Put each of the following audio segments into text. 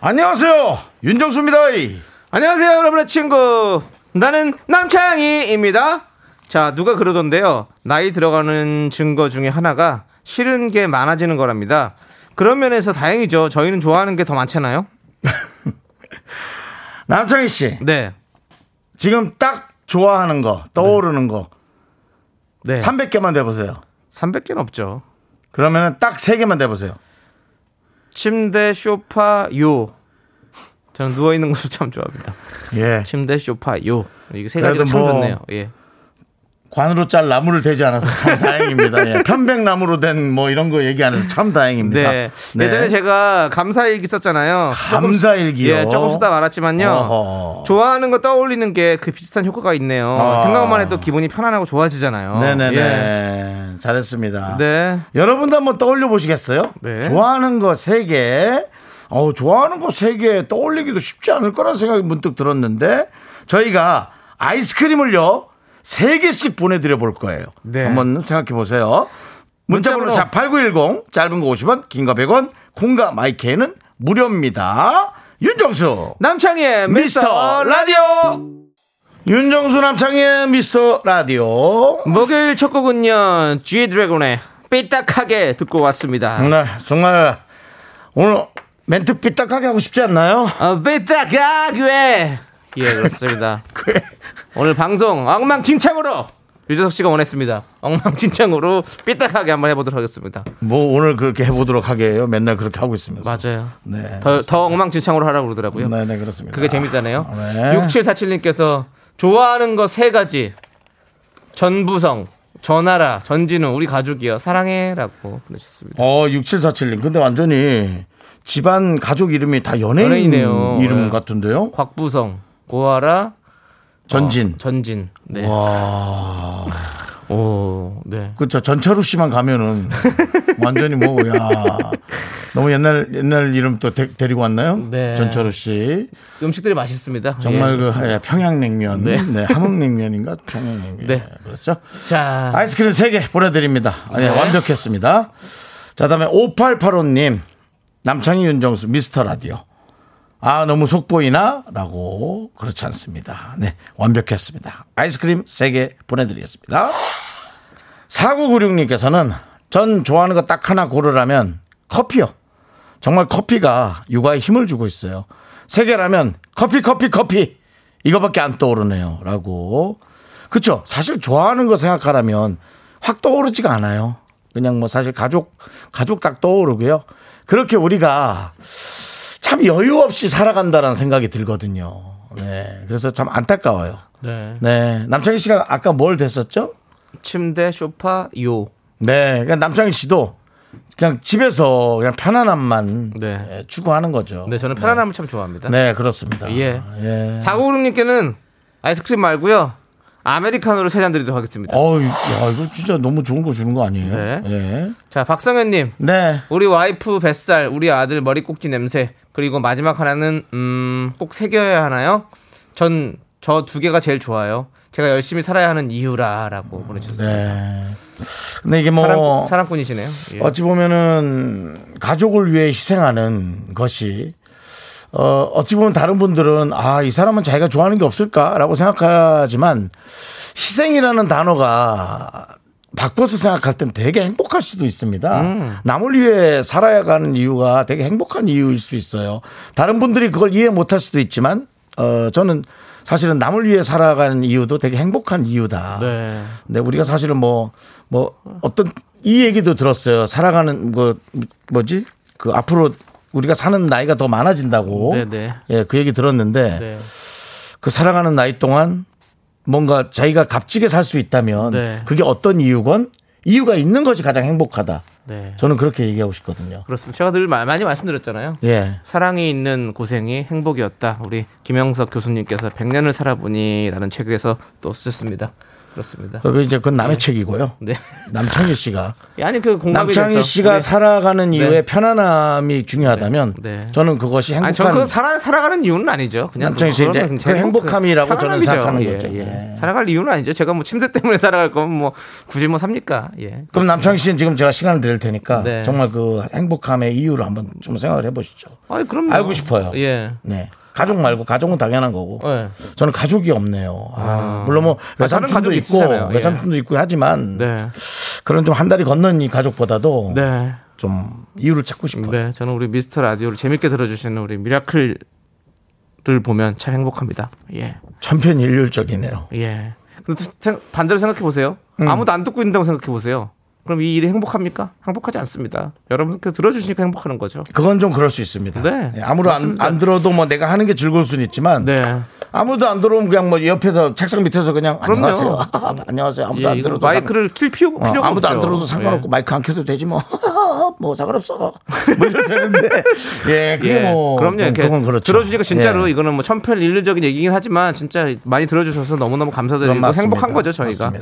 안녕하세요. 윤정수입니다. 안녕하세요, 여러분의 친구. 나는 남창희입니다. 자, 누가 그러던데요. 나이 들어가는 증거 중에 하나가 싫은 게 많아지는 거랍니다. 그런 면에서 다행이죠. 저희는 좋아하는 게 더 많잖아요. 남창희 씨. 네. 지금 딱 좋아하는 거, 떠오르는 거. 네. 300개만 내보세요. 300개는 없죠. 그러면은 딱 3개만 내보세요. 침대, 쇼파, 요. 저는 누워 있는 것을 참 좋아합니다. 예. 침대, 쇼파, 요. 이게 세 가지가 참 뭐 좋네요. 예. 관으로 짤 나무를 대지 않아서 참 다행입니다. 예. 편백나무로 된 뭐 이런 거 얘기 안 해서 참 다행입니다. 네. 예전에 제가 감사일기 썼잖아요. 조금- 감사일기요? 예, 조금 쓰다 말았지만요. 어허. 좋아하는 거 떠올리는 게 그 비슷한 효과가 있네요. 아. 생각만 해도 기분이 편안하고 좋아지잖아요. 네네네. 예. 잘했습니다. 네. 여러분도 한번 떠올려 보시겠어요? 네. 좋아하는 거 세 개. 어우, 좋아하는 거 세 개 떠올리기도 쉽지 않을 거라는 생각이 문득 들었는데 저희가 아이스크림을요. 세 개씩 보내드려 볼 거예요. 네. 한번 생각해 보세요. 문자번호 문자번호. 샵8910 짧은 거 50원 긴 거 100원 콩과 마이크는 무료입니다. 윤정수 남창희의 미스터 라디오. 윤정수 남창의 미스터 라디오 목요일 첫 곡은요. G 드래곤의 삐딱하게 듣고 왔습니다. 네, 정말 오늘 멘트 삐딱하게 하고 싶지 않나요? 어, 삐딱하게. 예, 그렇습니다. 그래. 오늘 방송 엉망진창으로 유재석 씨가 원했습니다. 엉망진창으로 삐딱하게 한번 해보도록 하겠습니다. 뭐 오늘 그렇게 해보도록 하게 해요. 맨날 그렇게 하고 있으면서. 맞아요. 네. 더, 더 엉망진창으로 하라고 그러더라고요. 네, 네, 그렇습니다. 그게 재밌다네요. 네. 6747님께서 좋아하는 거 세 가지. 전부성, 전하라, 전진우, 우리 가족이요. 사랑해라고 보내셨습니다. 어, 6747님. 근데 완전히 집안 가족 이름이 다 연예인 연예인 이네요. 이름 네. 같은데요? 곽부성, 고아라, 전진. 어, 전진. 네. 와. 오, 네. 그쵸. 전철우 씨만 가면은 완전히 뭐, 야. 너무 옛날, 옛날 이름 또 데, 리고 왔나요? 네. 전철우 씨. 음식들이 맛있습니다. 정말 예, 그. 예, 평양냉면. 네. 네. 함흥냉면인가? 평양냉면. 네. 그렇죠. 자, 아이스크림 3개 보내드립니다. 아, 네, 완벽했습니다. 자, 다음에 5885님. 남창희 윤정수 미스터 라디오. 아, 너무 속보이나? 라고. 그렇지 않습니다. 네, 완벽했습니다. 아이스크림 3개 보내드리겠습니다. 4996님께서는 전 좋아하는 거 딱 하나 고르라면 커피요. 정말 커피가 육아에 힘을 주고 있어요. 세 개라면 커피, 커피, 커피. 이거밖에 안 떠오르네요. 라고. 그쵸. 사실 좋아하는 거 생각하라면 확 떠오르지가 않아요. 그냥 뭐 사실 가족, 가족 딱 떠오르고요. 그렇게 우리가 참 여유 없이 살아간다라는 생각이 들거든요. 네. 그래서 참 안타까워요. 네. 네. 남창희 씨가 아까 뭘 됐었죠? 침대, 쇼파, 요. 네. 그냥 남창희 씨도 그냥 집에서 그냥 편안함만 네. 예, 추구하는 거죠. 네, 저는 편안함을 참 좋아합니다. 네, 그렇습니다. 예. 예. 사고구름님께는 아이스크림 말고요. 아메리카노를 세 잔 드리도록 하겠습니다. 어우, 야, 이거 진짜 너무 좋은 거 주는 거 아니에요? 네. 예. 자, 박성현님. 네. 우리 와이프 뱃살, 우리 아들 머리 꼭지 냄새, 그리고 마지막 하나는, 음, 꼭 새겨야 하나요? 전, 저 두 개가 제일 좋아요. 제가 열심히 살아야 하는 이유라라고 보내주셨습니다. 네. 근데 이게 뭐 사랑, 사랑꾼이시네요. 예. 어찌 보면은 가족을 위해 희생하는 것이 어, 어찌 보면 다른 분들은 아, 이 사람은 자기가 좋아하는 게 없을까라고 생각하지만 희생이라는 단어가 바꿔서 생각할 땐 되게 행복할 수도 있습니다. 음. 남을 위해 살아야 가는 이유가 되게 행복한 이유일 수 있어요. 다른 분들이 그걸 이해 못할 수도 있지만 어, 저는 사실은 남을 위해 살아가는 이유도 되게 행복한 이유다. 네. 근데 우리가 사실은 뭐, 뭐, 어떤, 이 얘기도 들었어요. 살아가는, 뭐, 뭐지? 그 앞으로 우리가 사는 나이가 더 많아진다고. 네네. 예, 그 얘기 들었는데, 네. 그 살아가는 나이 동안 뭔가 자기가 값지게 살 수 있다면, 네. 그게 어떤 이유건 이유가 있는 것이 가장 행복하다. 네. 저는 그렇게 얘기하고 싶거든요. 그렇습니다. 제가 늘 마- 많이 말씀드렸잖아요. 예. 사랑이 있는 고생이 행복이었다. 우리 김영석 교수님께서 100년을 살아보니라는 책에서 또 쓰셨습니다. 그렇습니다. 그 이제 그건 남의 책이고요. 네. 남창희 씨가 예, 아니 그 남창희. 씨가 네. 살아가는 이유에 편안함이 중요하다면 네. 네. 저는 그것이 아니, 행복한 저는 그 살아 살아가는 이유는 아니죠. 그냥 남창희 씨 이제 그 행복함이라고 저는 편안함이죠. 생각하는 예, 거죠. 예. 예. 살아갈 이유는 아니죠. 제가 뭐 침대 때문에 살아갈 거면 뭐 굳이 뭐 삽니까? 예. 그럼 남창희 씨는 지금 제가 시간을 드릴 테니까 네. 정말 그 행복함의 이유를 한번 좀 생각을 해보시죠. 아니 그럼요. 알고 싶어요. 예. 네. 가족 말고 가족은 당연한 거고 네. 저는 가족이 없네요. 아, 아. 물론 뭐 아, 외삼촌도 있고 있으잖아요. 예. 외삼촌도 있고 하지만 네. 그런 좀 한 달이 건넌 이 가족보다도 네. 좀 이유를 찾고 싶어요. 네. 저는 우리 미스터 라디오를 재밌게 들어주시는 우리 미라클을 보면 참 행복합니다. 예. 천편일률적이네요. 예. 근데 생- 반대로 생각해 보세요. 음. 아무도 안 듣고 있는다고 생각해 보세요. 그럼 이 일이 행복합니까? 행복하지 않습니다. 여러분께 들어주시니까 행복하는 거죠. 그건 좀 그럴 수 있습니다. 네. 예, 아무도 안. 안 들어도 뭐 내가 하는 게 즐거울 수는 있지만 네. 아무도 안 들어오면 그냥 뭐 옆에서 책상 밑에서 그냥 그럼요. 안녕하세요. 안녕하세요. 아무도 예, 안 들어도 마이크를 킬 필요, 상- 어, 필요가 아무도 안 없죠. 들어도 상관없고 예. 마이크 안 켜도 되지 뭐. 뭐 상관없어. 뭐 이래도 되는데. 예, 그게 예, 뭐 그럼요. 그건, 이렇게 그건 그렇죠. 들어주니까 진짜로 예. 이거는 뭐 천편일률적인 얘기긴 하지만 진짜 많이 들어주셔서 너무너무 감사드리고. 행복한 거죠 저희가. 예.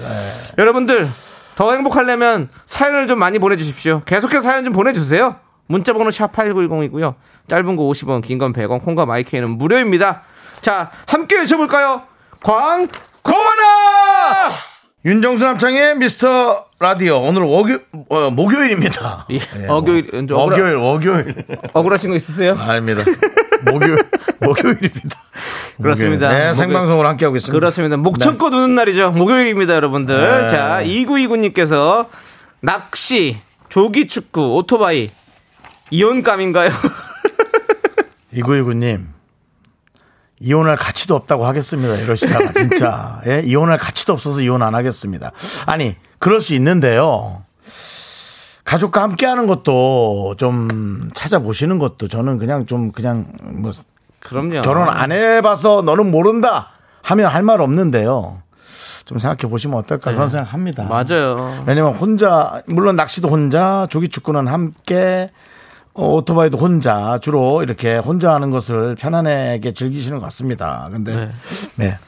여러분들 더 행복하려면 사연을 좀 많이 보내주십시오. 계속해서 사연 좀 보내주세요. 문자번호 샵 #8910이고요. 짧은 거 50원, 긴 건 100원, 콩과 마이크는 무료입니다. 자, 함께 외쳐볼까요? 광고나! 윤정수 남창의 미스터 라디오 오늘 월요 어, 목요일입니다. 예, 예, 어교일, 뭐, 이제 억울하- 월요일 월요일 억울하신 거 있으세요? 아닙니다. 목요일 목요일입니다. 그렇습니다. 네, 목요일. 생방송으로 함께 하고 있습니다. 그렇습니다. 목청껏 우는 날이죠. 목요일입니다, 여러분들. 네. 자, 2929님께서 낚시, 조기 축구, 오토바이, 이혼감인가요? 이구이구님 이혼할 가치도 없다고 하겠습니다. 이러시다가 진짜 예? 이혼할 가치도 없어서 이혼 안 하겠습니다. 아니 그럴 수 있는데요. 가족과 함께 하는 것도 좀 찾아보시는 것도 저는 그냥 좀 그냥 뭐 그럼요. 결혼 안 해봐서 너는 모른다 하면 할 말 없는데요. 좀 생각해 보시면 어떨까 그런 생각합니다. 네. 맞아요. 왜냐면 혼자 물론 낚시도 혼자 조기 축구는 함께 어, 오토바이도 혼자 주로 이렇게 혼자 하는 것을 편안하게 즐기시는 것 같습니다. 근데 네. 네.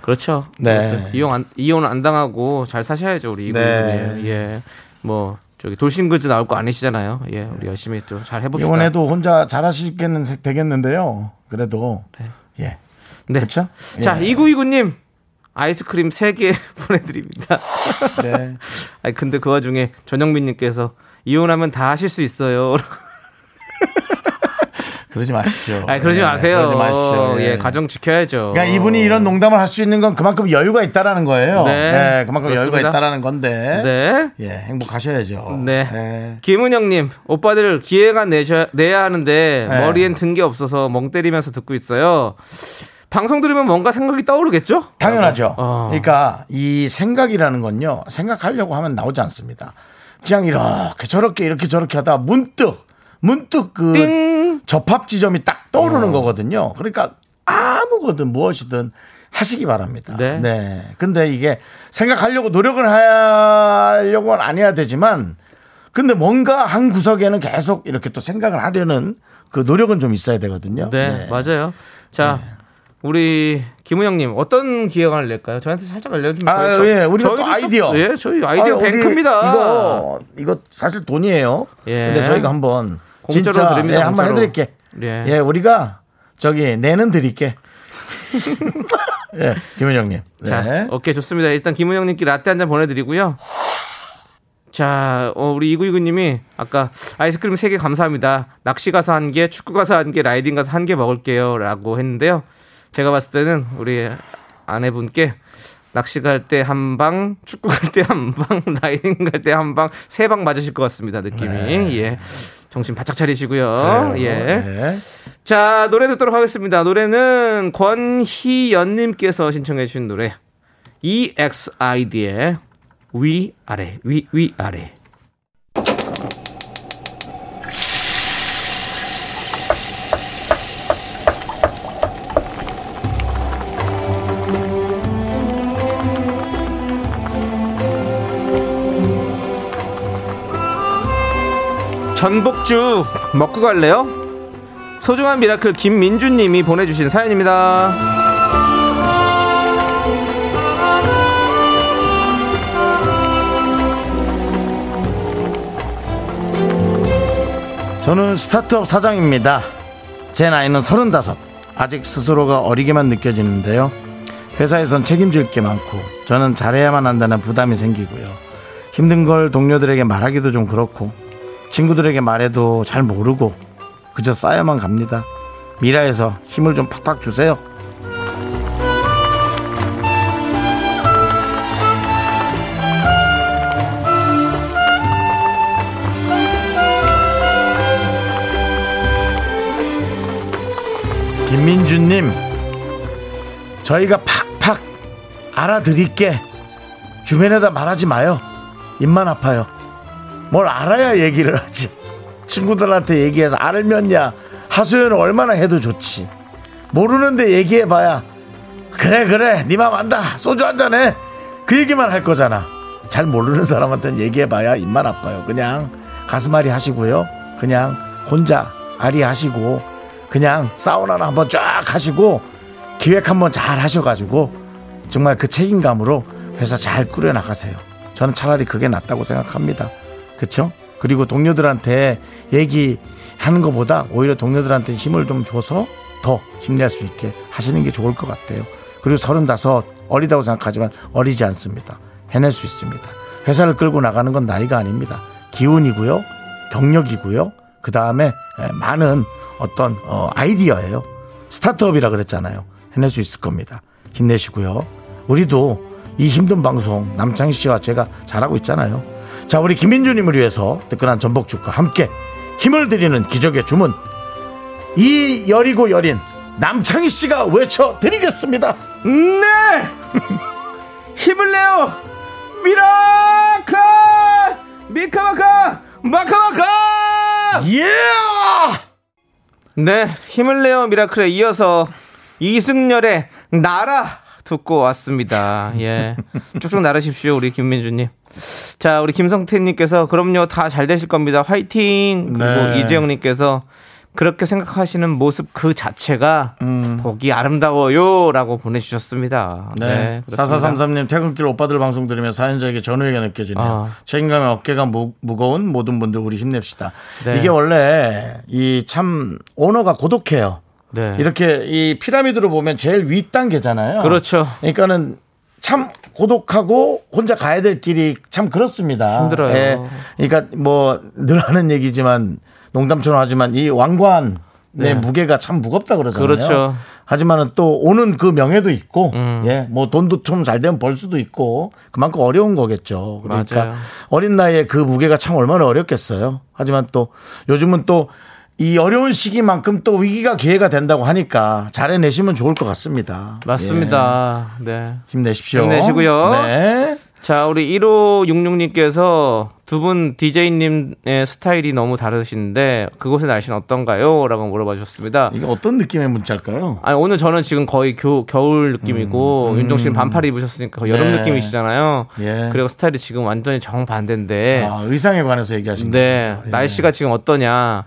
그렇죠. 네. 이혼 안, 이혼 안 당하고 잘 사셔야죠, 우리 이분. 네. 예. 예. 뭐, 저기 돌싱글즈 나올 거 아니시잖아요. 예. 우리 열심히 또 잘 해봅시다. 이번에도 혼자 잘하시겠는 되겠는데요. 그래도 예. 네. 그렇죠? 자, 예. 2929님. 아이스크림 3개 보내드립니다. 네. 아니, 근데 그 와중에 전영민님께서 이혼하면 다 하실 수 있어요. 그러지 마십시오. 아니, 그러지 예, 마세요. 그러지 마십시오. 예, 가정 지켜야죠. 그러니까 이분이 이런 농담을 할 수 있는 건 그만큼 여유가 있다라는 거예요. 네. 네, 그만큼 그렇습니다. 여유가 있다라는 건데. 네. 예, 행복하셔야죠. 네. 예. 김은영님, 오빠들 기회가 내셔, 내야 하는데 네. 머리엔 든 게 없어서 멍 때리면서 듣고 있어요. 방송 들으면 뭔가 생각이 떠오르겠죠? 당연하죠. 어. 그러니까 이 생각이라는 건요, 생각하려고 하면 나오지 않습니다. 그냥 이렇게 저렇게 이렇게 저렇게 하다 문득, 문득 그 띵! 접합 지점이 딱 떠오르는 거거든요. 그러니까 아무거든 무엇이든 하시기 바랍니다. 네. 근데 이게 생각하려고 노력을 하려고는 안 해야 되지만 근데 뭔가 한 구석에는 계속 이렇게 또 생각을 하려는 그 노력은 좀 있어야 되거든요. 네, 맞아요. 자, 우리 김은영님 어떤 기획안을 낼까요? 저한테 살짝 알려주면 아, 저희- 예, 저희도 또 써- 아이디어. 예, 저희 아이디어 아, 우리 뱅크입니다. 이거 이거 사실 돈이에요. 예. 근데 저희가 한번 공짜로 진짜 드립니다, 예, 한번. 해드릴게. 예. 예. 우리가 저기 내는 드릴게. 예, 김은영님. 네. 자, 오케이 좋습니다. 일단 김은영님께 라떼 한 잔 보내드리고요. 자, 어, 우리 2929님이 아까 아이스크림 3개 감사합니다. 낚시 가서 한 개, 축구 가서 한 개, riding 가서 한 개 먹을게요. 라고 했는데요. 제가 봤을 때는 우리 아내분께 낚시 갈 때 한 방, 축구 갈 때 한 방, riding 갈 때 한 방, 세 방 맞으실 것 같습니다. 느낌이. 예. 정신 바짝 차리시고요. 그래요. 예. 네. 자, 노래 듣도록 하겠습니다. 노래는 권희연님께서 신청해주신 노래. EXID의 위아래, 위, 위아래. 전복죽 먹고 갈래요? 소중한 miracle 김민주님이 보내주신 사연입니다. 저는 스타트업 사장입니다. 제 나이는 서른다섯. 아직 스스로가 어리게만 느껴지는데요. 회사에선 책임질 게 많고 저는 잘해야만 한다는 부담이 생기고요. 힘든 걸 동료들에게 말하기도 좀 그렇고 친구들에게 말해도 잘 모르고 그저 쌓여만 갑니다. 미라에서 힘을 좀 팍팍 주세요. 김민주님, 저희가 팍팍 알아드릴게. 주변에다 말하지 마요. 입만 아파요. 뭘 알아야 얘기를 하지. 친구들한테 얘기해서 알면야 하소연을 얼마나 해도 좋지. 모르는데 얘기해봐야 그래 그래 네맘 안다 소주 한잔 해. 그 얘기만 할 거잖아. 잘 모르는 사람한테는 얘기해봐야 입만 아파요. 그냥 가슴앓이 하시고요. 그냥 혼자 아리 하시고 그냥 사우나나 한번 쫙 하시고 기획 한번 잘 하셔가지고 정말 그 책임감으로 회사 잘 꾸려 나가세요. 저는 차라리 그게 낫다고 생각합니다. 그쵸? 그리고 동료들한테 얘기하는 것보다 오히려 동료들한테 힘을 좀 줘서 더 힘낼 수 있게 하시는 게 좋을 것 같아요. 그리고 서른다섯 어리다고 생각하지만 어리지 않습니다. 해낼 수 있습니다. 회사를 끌고 나가는 건 나이가 아닙니다. 기운이고요. 경력이고요. 그 다음에 많은 어떤 어, 아이디어예요. 스타트업이라 그랬잖아요. 해낼 수 있을 겁니다. 힘내시고요. 우리도 이 힘든 방송 남창희 씨와 제가 잘하고 있잖아요. 자, 우리 김민주님을 위해서 뜨끈한 전복죽과 함께 힘을 드리는 기적의 주문. 이 여리고 여린 남창희 씨가 외쳐드리겠습니다. 네! 힘을 내요! 미라클! 미카마카! 마카마카! 예! 네, 힘을 내요 미라클에 이어서 이승열의 나라 듣고 왔습니다. 예. 쭉쭉 나르십시오, 우리 김민주님. 자, 우리 김성태님께서 그럼요, 다 잘 되실 겁니다. 화이팅! 그리고 네. 이재영님께서 그렇게 생각하시는 모습 그 자체가 음. 보기 아름다워요. 라고 보내주셨습니다. 네. 그렇습니다. 4433님 퇴근길 오빠들 방송 들으며 사연자에게 전후회가 느껴지네요. 아. 책임감에 어깨가 무, 무거운 모든 분들 우리 힘냅시다. 네. 이게 원래 이 참 오너가 고독해요. 네. 이렇게 이 피라미드로 보면 제일 윗 단계잖아요. 그렇죠. 그러니까는 참 고독하고 혼자 가야 될 길이 참 그렇습니다. 힘들어요. 예. 그러니까 뭐 늘 하는 얘기지만 농담처럼 하지만 이 왕관의 네. 무게가 참 무겁다 그러잖아요. 그렇죠. 하지만은 또 오는 그 명예도 있고, 음. 예, 뭐 돈도 좀 잘 되면 벌 수도 있고, 그만큼 어려운 거겠죠. 그러니까 맞아요. 어린 나이에 그 무게가 참 얼마나 어렵겠어요. 하지만 또 요즘은 또 이 어려운 시기만큼 또 위기가 기회가 된다고 하니까 잘 해내시면 좋을 것 같습니다. 맞습니다. 네. 예, 힘내십시오. 힘내시고요. 네. 자, 우리 1566님께서 두 분 DJ님의 스타일이 너무 다르신데 그곳의 날씨는 어떤가요? 라고 물어봐 주셨습니다. 이게 어떤 느낌의 문자일까요? 아니, 오늘 저는 지금 거의 겨, 겨울 느낌이고 윤종 씨는 반팔 입으셨으니까 거의 여름 음, 네. 느낌이시잖아요. 예. 그리고 스타일이 지금 완전히 정반대인데 아, 의상에 관해서 얘기하신 네, 거예요. 예. 날씨가 지금 어떠냐?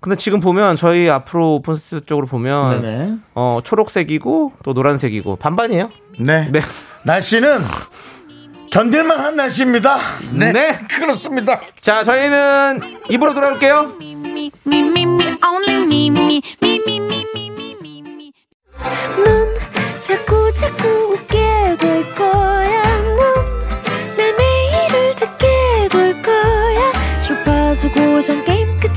근데 지금 보면 저희 앞으로 오픈 스튜디오 쪽으로 보면 네네. 어 초록색이고 또 노란색이고 반반이에요. 네. 네. 날씨는 견딜만한 날씨입니다. 네. 네. 그렇습니다. 자, 저희는 입으로 돌아올게요. 넌 자꾸 자꾸 웃게 될 거야.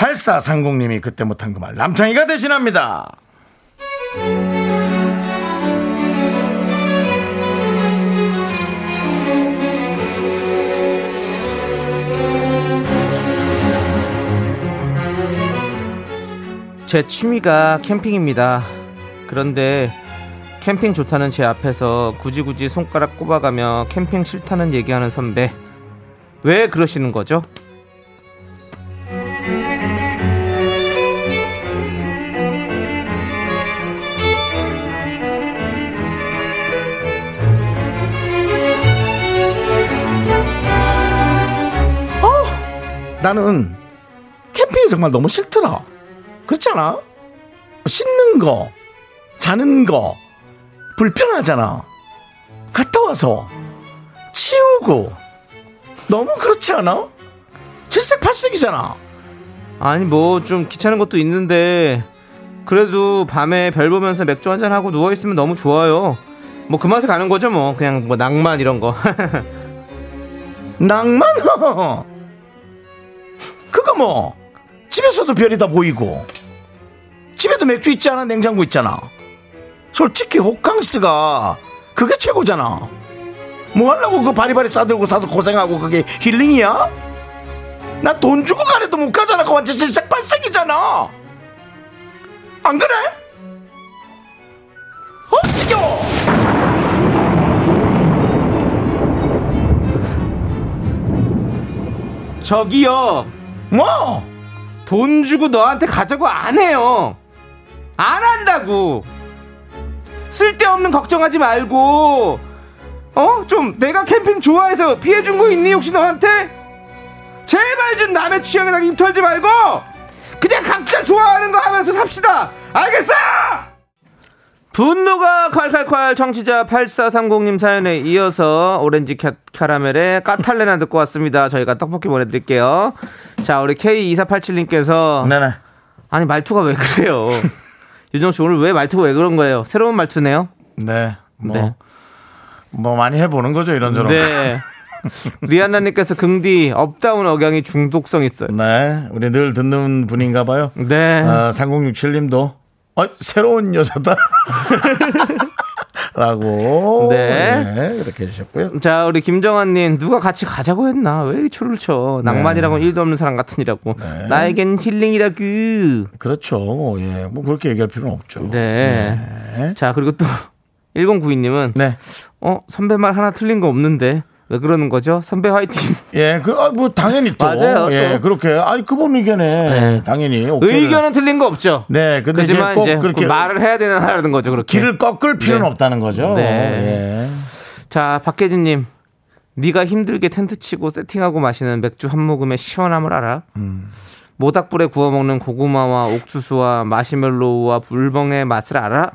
8430님이 그때 못한 그 말 남창희가 대신합니다. 제 취미가 캠핑입니다. 그런데 캠핑 좋다는 제 앞에서 굳이 굳이 손가락 꼽아가며 캠핑 싫다는 얘기하는 선배. 왜 그러시는 거죠? 나는 캠핑이 정말 너무 싫더라. 그렇잖아? 씻는 거, 자는 거, 불편하잖아. 갔다 와서 치우고 너무 그렇지 않아? 칠색팔색이잖아. 아니 뭐 좀 귀찮은 것도 있는데 그래도 밤에 별 보면서 맥주 한잔 하고 누워 있으면 너무 좋아요. 뭐 그 맛에 가는 거죠 뭐 그냥 뭐 낭만 이런 거. 낭만? 그거 뭐 집에서도 별이 다 보이고 집에도 맥주 있잖아 냉장고 있잖아. 솔직히 호캉스가 그게 최고잖아. 뭐 하려고 그 바리바리 싸들고 사서 고생하고 그게 힐링이야? 나 돈 주고 가래도 못 가잖아. 그거 완전 질색팔색이잖아. 안 그래? 어 지겨워 저기요 뭐? 돈 주고 너한테 가자고 안 해요. 안 한다고. 쓸데없는 걱정하지 말고 어? 좀 내가 캠핑 좋아해서 피해 준 거 있니 혹시 너한테? 제발 좀 남의 취향에다 입 털지 말고 그냥 각자 좋아하는 거 하면서 삽시다. 알겠어? 분노가 콸콸콸 청취자 8430님 사연에 이어서 오렌지 캬, 캐러멜의 까탈레나 듣고 왔습니다. 저희가 떡볶이 보내드릴게요. 자, 우리 K2487님께서 네네 아니 말투가 왜 그래요? 유정 씨 오늘 왜 말투가 왜 그런 거예요? 새로운 말투네요. 네. 뭐, 네. 뭐 많이 해보는 거죠, 이런저런. 네. 리안나님께서 긍디 up down 억양이 중독성 있어요. 네. 우리 늘 듣는 분인가 봐요. 네. 어, 3067님도, 어, 새로운 여자다. 라고. 네. 이렇게 해주셨고요. 자, 우리 김정환님, 누가 같이 가자고 했나? 왜 이리 초를 쳐? 낭만이라고는 일도 없는 사람 같으니라고. 나에겐 힐링이라구. 그렇죠. 예. 뭐 그렇게 얘기할 필요는 없죠. 네. 자, 그리고 또, 1092님은, 네. 어, 선배 말 하나 틀린 거 없는데, 왜 그러는 거죠? 선배 화이팅. 예, 그, 아, 뭐, 당연히 또. 맞아요, 예, 또. 그렇게. 아니, 그분 의견에 네. 당연히. 의견은 틀린 거 없죠? 네, 근데 이제 이제 그렇게 말을 해야 되는 거죠, 그렇게. 길을 꺾을 필요는 네. 없다는 거죠. 네. 예. 자, 박혜진님. 네가 힘들게 텐트 치고 세팅하고 마시는 맥주 한 모금의 시원함을 알아? 모닥불에 구워 먹는 고구마와 옥수수와 마시멜로우와 불멍의 맛을 알아?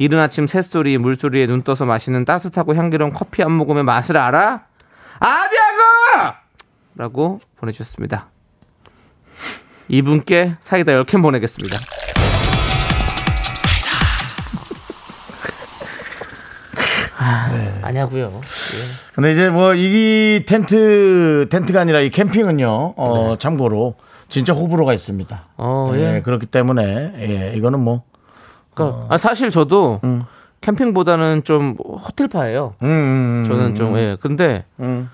이른 아침 새소리, 물소리에 눈 떠서 마시는 따뜻하고 향기로운 커피 한 모금의 맛을 알아? 아디아가! 라고 보내주셨습니다. 이분께 사이다 10캔 보내겠습니다. 아, 아니야고요. 근데 이제 뭐 이 텐트 텐트가 아니라 이 캠핑은요. 어 참고로 진짜 호불호가 있습니다. 네. 어, 예, 예. 그렇기 때문에 예, 이거는 뭐 그러니까 아, 사실 저도 캠핑보다는 좀 호텔파예요. 음, 음, 음, 저는 좀 음, 예. 근데 음.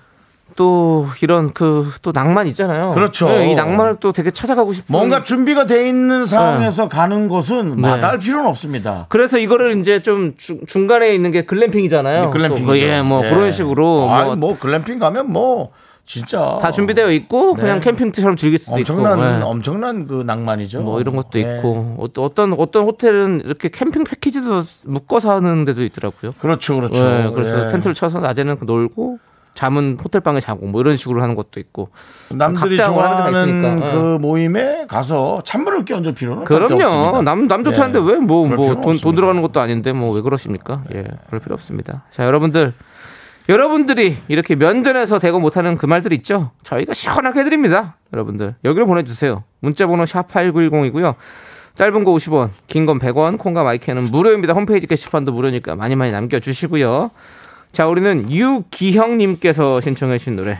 또 이런 그 또 낭만 있잖아요. 그렇죠. 예, 이 낭만을 또 되게 찾아가고 싶은 뭔가 준비가 돼 있는 상황에서 가는 곳은 네. 마다할 필요는 없습니다. 그래서 이거를 이제 좀 중, 중간에 있는 게 글램핑이잖아요. 글램핑이죠. 또 그, 예, 뭐 예. 그런 식으로 아이, 뭐뭐 글램핑 가면 뭐 진짜 다 준비되어 있고 그냥 네. 캠핑처럼 즐길 수도 엄청난 있고. 예. 엄청난 그 낭만이죠. 뭐 이런 것도 예. 있고 어떤 어떤 어떤 호텔은 이렇게 캠핑 패키지도 묶어서 하는 데도 있더라고요. 그렇죠, 그렇죠. 예, 그래서 예. 텐트를 쳐서 낮에는 놀고 잠은 호텔 방에 자고 뭐 이런 식으로 하는 것도 있고. 남들이 좋아하는 있으니까. 그 모임에 가서 찬물을 끼얹을 필요는 그럼요. 없습니다. 남, 남 좋다는데 예. 왜뭐 뭐 돈 돈. 들어가는 것도 아닌데 뭐 왜 그러십니까? 예, 그럴 필요 없습니다. 자, 여러분들. 여러분들이 이렇게 면전에서 대고 못하는 그 말들 있죠? 저희가 시원하게 해드립니다. 여러분들. 여기로 보내주세요. 문자번호 샵 8910이고요. 짧은 거 50원, 긴 건 100원, 콩과 마이크는 무료입니다. 홈페이지 게시판도 무료니까 많이 많이 남겨주시고요. 자, 우리는 유기형님께서 신청해 주신 노래.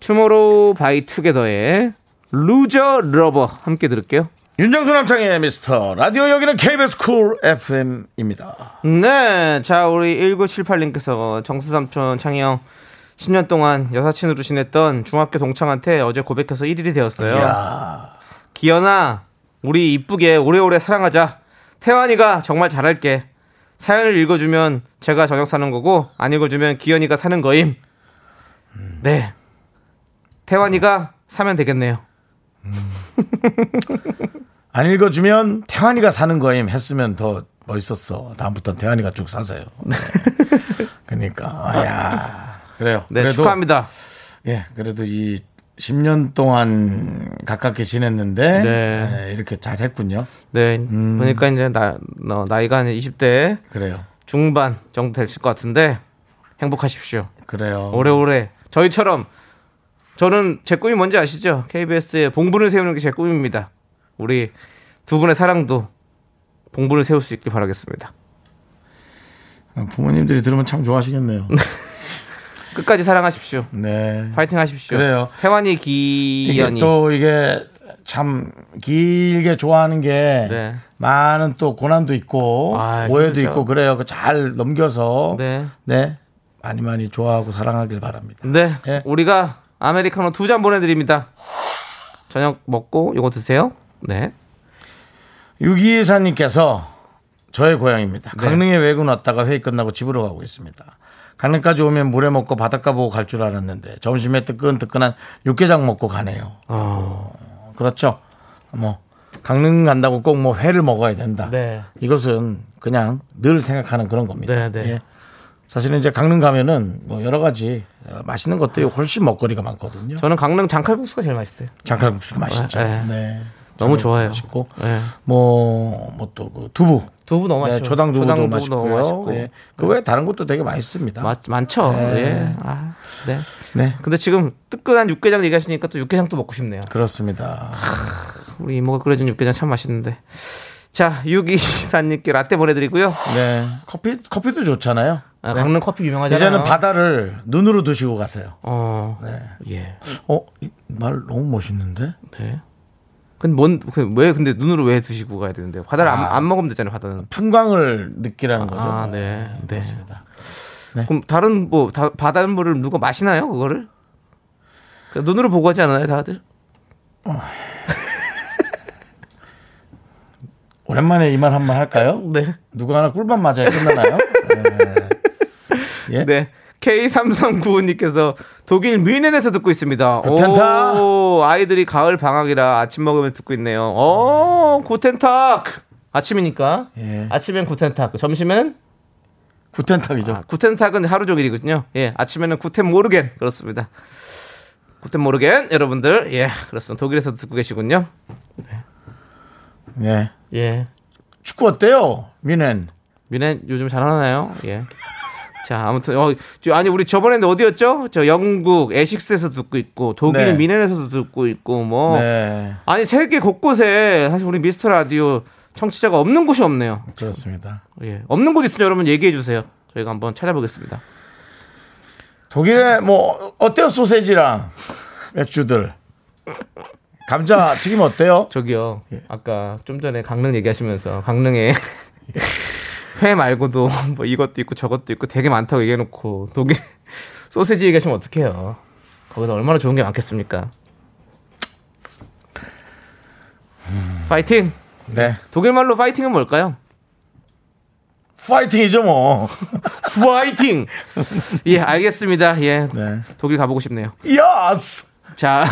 투모로우 바이 투게더의 Loser Lover 함께 들을게요. 윤정수 남창희 미스터 라디오 여기는 KBS Cool FM입니다. 네. 자, 우리 1978님께서 정수삼촌 창희형 10년 동안 여사친으로 지냈던 중학교 동창한테 어제 고백해서 1일이 되었어요. 기현아, 우리 이쁘게 오래오래 사랑하자. 태환이가 정말 잘할게. 사연을 읽어주면 제가 저녁 사는 거고 안 읽어주면 기현이가 사는 거임. 네. 태환이가 사면 되겠네요. 안 읽어주면 태환이가 사는 거임 했으면 더 멋있었어. 다음부터는 태환이가 쭉 사세요. 네. 그러니까 아야 그래요. 네, 그래도 축하합니다. 예, 그래도 이 10년 동안 가깝게 지냈는데 네. 예, 이렇게 잘했군요. 네. 보니까 이제 나, 너, 나이가 한 20대 그래요. 중반 정도 되실 것 같은데 행복하십시오. 그래요. 오래오래 저희처럼 저는 제 꿈이 뭔지 아시죠? KBS에 봉분을 세우는 게 제 꿈입니다. 우리 두 분의 사랑도 봉분을 세울 수 있길 바라겠습니다. 부모님들이 들으면 참 좋아하시겠네요. 끝까지 사랑하십시오. 네. 파이팅 하십시오. 그래요. 태환이 기연이 또 이게 참 길게 좋아하는 게 네. 많은 또 고난도 있고 아, 오해도 힘들죠. 있고 그래요. 그잘 넘겨서 네. 네. 많이 많이 좋아하고 사랑하길 바랍니다. 네. 예. 우리가 아메리카노 두 잔 보내드립니다. 저녁 먹고 요거 드세요. 네. 유기사님께서 저의 고향입니다. 네. 강릉에 외근 왔다가 회의 끝나고 집으로 가고 있습니다. 강릉까지 오면 물에 먹고 바닷가 보고 갈 줄 알았는데 점심에 뜨끈뜨끈한 육개장 먹고 가네요. 어. 그렇죠. 뭐 강릉 간다고 꼭 뭐 회를 먹어야 된다. 네. 이것은 그냥 늘 생각하는 그런 겁니다. 네, 네. 예. 사실은 이제 강릉 가면은 뭐 여러 가지 어, 맛있는 것들이 훨씬 먹거리가 많거든요. 저는 강릉 장칼국수가 제일 맛있어요. 장칼국수도 맛있죠. 네. 네. 너무 좋아요. 맛있고 네. 뭐뭐 또 그 두부. 두부 너무 네, 맛있죠. 초당 두부도 두부 맛있고요. 너무 맛있고. 예. 그 외에 다른 것도 되게 맛있습니다. 많, 많죠. 네. 예. 아, 네. 네. 근데 지금 뜨끈한 육개장 얘기하시니까 또 육개장도 먹고 싶네요. 그렇습니다. 우리 이모가 끓여준 육개장 참 맛있는데. 자, 육이사님께 라떼 보내드리고요. 네. 커피 커피도 좋잖아요. 아, 강릉 커피 유명하잖아요. 이제는 바다를 눈으로 드시고 가세요. 어, 네. 예. 어, 이말 너무 멋있는데? 네. 근데 뭔, 그, 왜, 근데 눈으로 왜 드시고 가야 되는데? 바다를 안, 아. 안 먹으면 되잖아요, 바다는. 풍광을 느끼라는 거죠. 아, 네. 네. 그렇습니다. 그럼 다른 뭐, 다, 바닷물을 누가 마시나요, 그거를? 눈으로 보고 하지 않아요, 다들? 오랜만에 이 말 한 번 할까요? 네. 누가 하나 꿀밤 맞아야 끝나나요? 네. 예? 네. K3395님께서 독일 뮌헨에서 듣고 있습니다. 구텐탁. 오, 아이들이 가을 방학이라 아침 먹으면 듣고 있네요. 오, 구텐탁. 아침이니까. 예. 아침엔 구텐탁. 점심에는 구텐탁이죠. 아, 구텐탁은 하루 종일이거든요. 예, 아침에는 구텐 모르겐 그렇습니다. 구텐 모르겐 여러분들 예 그렇습니다. 독일에서 듣고 계시군요. 예. 예, 축구 어때요? 미넨. 뮌헨 요즘 잘하나요? 예. 자 아무튼 어 저, 아니 우리 저번에는 어디였죠? 저 영국 에식스에서 듣고 있고 독일 네. 미넨에서도 듣고 있고 뭐 네. 아니 세계 곳곳에 사실 우리 미스터 라디오 청취자가 없는 곳이 없네요. 그렇습니다. 예, 없는 곳 있으면 여러분 얘기해 주세요. 저희가 한번 찾아보겠습니다. 독일에 뭐 어때요? 소세지랑 맥주들. 감자 튀김 어때요? 저기요. 예. 아까 좀 전에 강릉 얘기하시면서 강릉에 회 말고도 뭐 이것도 있고 저것도 있고 되게 많다고 얘기해놓고 독일 소세지 얘기하시면 어떡해요. 거기서 얼마나 좋은 게 많겠습니까? 파이팅! 네. 독일 말로 파이팅은 뭘까요? 파이팅이죠 뭐. 파이팅! 예, 알겠습니다. 예. 네. 독일 가보고 싶네요. 야스. 자.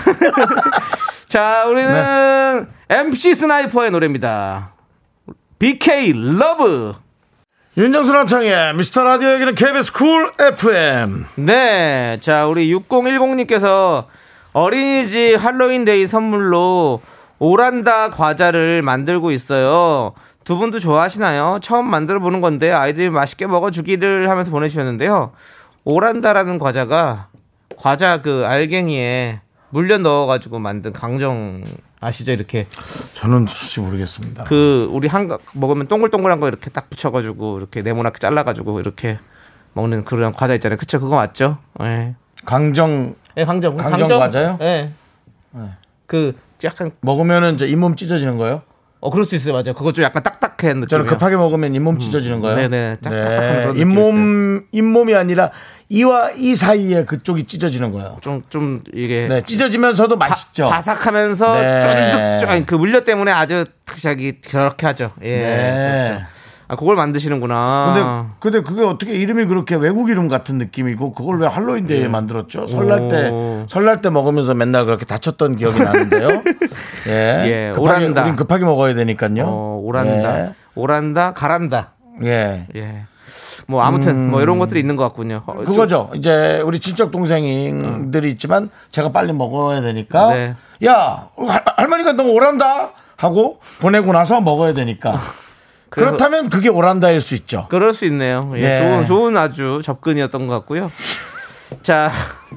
자, 우리는 MC 스나이퍼의 노래입니다. BK Love. 윤정수 남창희 미스터 라디오 여기는 KBS Cool FM. 네. 자, 우리 6010님께서 어린이집 할로윈데이 선물로 오란다 과자를 만들고 있어요. 두 분도 좋아하시나요? 처음 만들어 보는 건데 아이들이 맛있게 먹어주기를 하면서 보내주셨는데요. 오란다라는 과자가 과자 그 알갱이에 물엿 넣어가지고 만든 강정 아시죠? 이렇게 저는 솔직히 모르겠습니다. 그 우리 한 먹으면 동글동글한 거 이렇게 딱 붙여가지고 이렇게 네모나게 잘라가지고 이렇게 먹는 그런 과자 있잖아요. 그쵸? 그거 맞죠? 예. 강정 예, 강정. 강정 과자요? 예. 그 약간 먹으면은 저 잇몸 찢어지는 거예요? 어 그럴 수 있어요. 맞아요. 그거 좀 약간 딱딱한 느낌. 저는 급하게 먹으면 잇몸 찢어지는 거예요. 네네, 딱딱한 그런 느낌이 잇몸 잇몸이 아니라 이와 이 사이에 그쪽이 찢어지는 거예요. 좀, 좀, 이게. 네, 찢어지면서도 맛있죠. 바 삭하면서 네. 쫀득, 아니, 그 물엿 때문에 아주 특시하게 그렇게 하죠. 예. 네. 그렇죠. 아, 그걸 만드시는구나. 근데 근데 그게 어떻게 이름이 그렇게 외국 이름 같은 느낌이고 그걸 왜 할로윈 데이에 만들었죠? 설날 때 네. 오. 설날 때 먹으면서 맨날 그렇게 다쳤던 기억이 나는데요. 예, 예, 급하게 오란다. 우린 급하게 먹어야 되니까요. 어, 오란다. 예. 오란다, 가란다. 예. 예. 뭐, 아무튼, 뭐, 이런 것들이 있는 것 같군요. 어, 좀- 그거죠. 이제 우리 친척 동생들이 있지만 제가 빨리 먹어야 되니까 네. 야 할- 할머니가 너 오란다 하고 보내고 나서 먹어야 되니까 그렇다면 그게 오란다일 수 있죠. 그럴 수 있네요. 예, 예. 좋은, 좋은 아주 접근이었던 것 같고요. 자,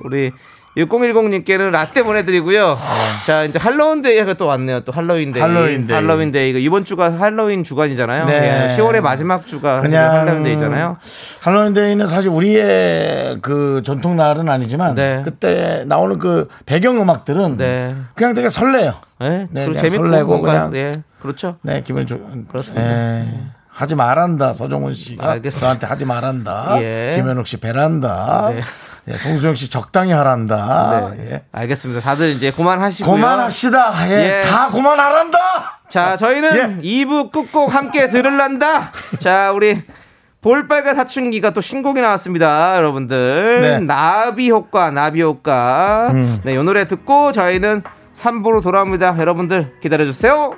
우리 6010님께는 라떼 보내드리고요. 자, 이제 할로윈데이가 또 왔네요. 또 할로윈데이. 할로윈데이. 할로윈데이. 이번 주가 할로윈 주간이잖아요. 네. 예, 10월의 마지막 주가 그냥 할로윈데이잖아요. 할로윈데이는 사실 우리의 그 전통 날은 아니지만 네. 그때 나오는 그 배경 음악들은 네. 그냥 되게 설레요. 예, 네, 그리고 재밌고 설레고 뭔가, 그냥 예, 그렇죠. 네, 기분이 좋. 그렇습니다. 예. 하지 말란다 서정훈 씨가 알겠습니다. 저한테 하지 말란다. 예. 김현욱 씨 배란다. 네. 예, 송수영 씨 적당히 하란다. 네. 예. 알겠습니다. 다들 이제 그만하시고요. 그만합시다. 예, 예. 다 그만하란다. 자, 저희는 예. 2부 끝곡 함께 들을란다. 자, 우리 볼빨간 사춘기가 또 신곡이 나왔습니다. 여러분들. 네. 나비 효과, 나비 효과. 음. 네, 이 노래 듣고 저희는 3부로 돌아옵니다. 여러분들 기다려주세요.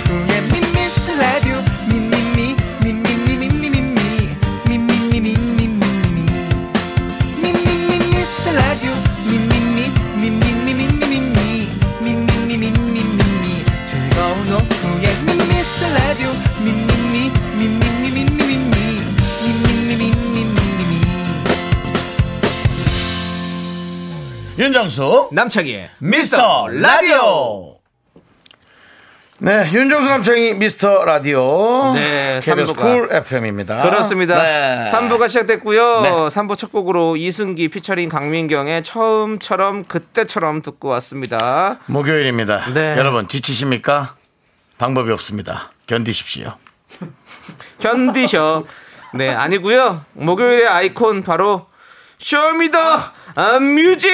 윤정수 남창희의 미스터 라디오. 네, 윤정수 남창희 미스터 라디오. 네, KBS 삼부가. Cool FM입니다. 그렇습니다. 네. 3부가 시작됐고요. 네. 3부 첫 곡으로 이승기 피처링 강민경의 처음처럼 그때처럼 듣고 왔습니다. 목요일입니다. 네. 여러분 지치십니까? 방법이 없습니다. 견디십시오. 견디셔. 네, 아니고요. 목요일의 아이콘 바로 Show Me The 아, Music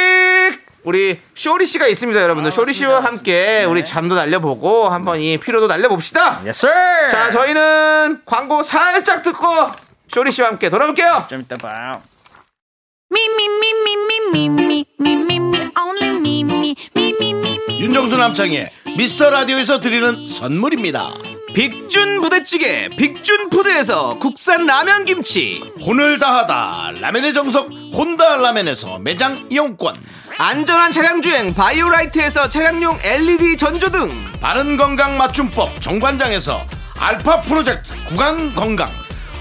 우리 쇼리 씨가 있습니다, 여러분들. 아, 쇼리 씨와 함께 우리 잠도 날려보고 한번 이 피로도 날려봅시다. Yes, 자, 저희는 광고 살짝 듣고 쇼리 씨와 함께 돌아올게요. 좀 이따 봐요. 윤정수 남창희의 미스터 라디오에서 드리는 선물입니다. 빅준 부대찌개 빅준 푸드에서 국산 라면 김치. 혼을 다하다. 라멘의 정석 혼다 라멘에서 매장 이용권. 안전한 차량 주행 바이오라이트에서 차량용 LED 전조등. 바른 건강 맞춤법 정관장에서 알파 프로젝트 구간 건강